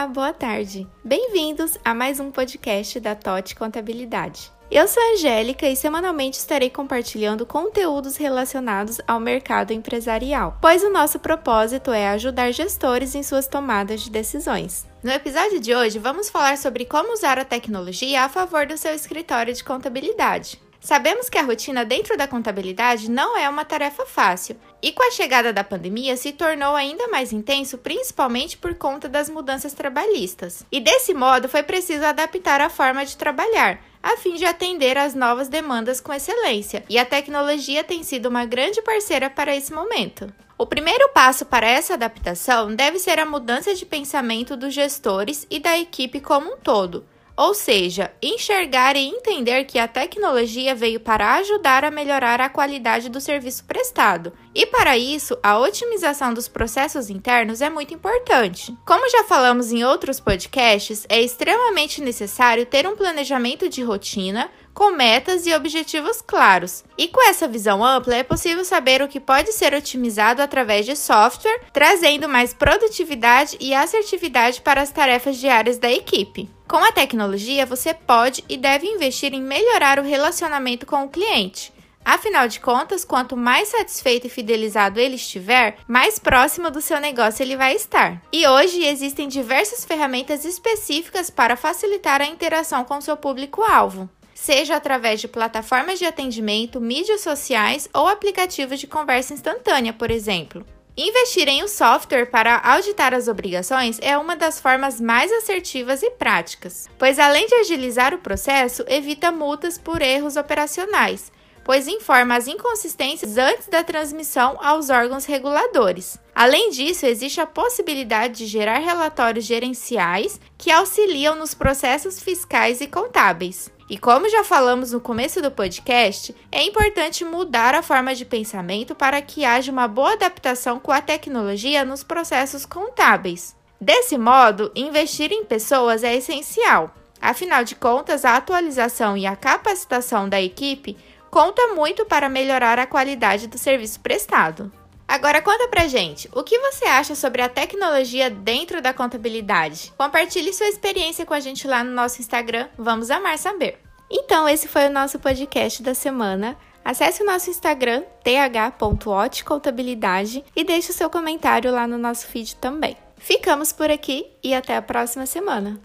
Olá, boa tarde. Bem-vindos a mais um podcast da TOT Contabilidade. Eu sou a Angélica e semanalmente estarei compartilhando conteúdos relacionados ao mercado empresarial, pois o nosso propósito é ajudar gestores em suas tomadas de decisões. No episódio de hoje, vamos falar sobre como usar a tecnologia a favor do seu escritório de contabilidade. Sabemos que a rotina dentro da contabilidade não é uma tarefa fácil, e com a chegada da pandemia se tornou ainda mais intenso, principalmente por conta das mudanças trabalhistas. E desse modo foi preciso adaptar a forma de trabalhar, a fim de atender às novas demandas com excelência, e a tecnologia tem sido uma grande parceira para esse momento. O primeiro passo para essa adaptação deve ser a mudança de pensamento dos gestores e da equipe como um todo ou seja, enxergar e entender que a tecnologia veio para ajudar a melhorar a qualidade do serviço prestado. E para isso, a otimização dos processos internos é muito importante. Como já falamos em outros podcasts, é extremamente necessário ter um planejamento de rotina com metas e objetivos claros. E com essa visão ampla, é possível saber o que pode ser otimizado através de software, trazendo mais produtividade e assertividade para as tarefas diárias da equipe. Com a tecnologia, você pode e deve investir em melhorar o relacionamento com o cliente. Afinal de contas, quanto mais satisfeito e fidelizado ele estiver, mais próximo do seu negócio ele vai estar. E hoje existem diversas ferramentas específicas para facilitar a interação com seu público-alvo, seja através de plataformas de atendimento, mídias sociais ou aplicativos de conversa instantânea, por exemplo. Investir em um software para auditar as obrigações é uma das formas mais assertivas e práticas, pois além de agilizar o processo, evita multas por erros operacionais, pois informa as inconsistências antes da transmissão aos órgãos reguladores. Além disso, existe a possibilidade de gerar relatórios gerenciais que auxiliam nos processos fiscais e contábeis. E como já falamos no começo do podcast, é importante mudar a forma de pensamento para que haja uma boa adaptação com a tecnologia nos processos contábeis. Desse modo, investir em pessoas é essencial. Afinal de contas, a atualização e a capacitação da equipe conta muito para melhorar a qualidade do serviço prestado. Agora conta pra gente, o que você acha sobre a tecnologia dentro da contabilidade? Compartilhe sua experiência com a gente lá no nosso Instagram, vamos amar saber. Então, esse foi o nosso podcast da semana. Acesse o nosso Instagram, th.otcontabilidade, e deixe o seu comentário lá no nosso feed também. Ficamos por aqui e até a próxima semana.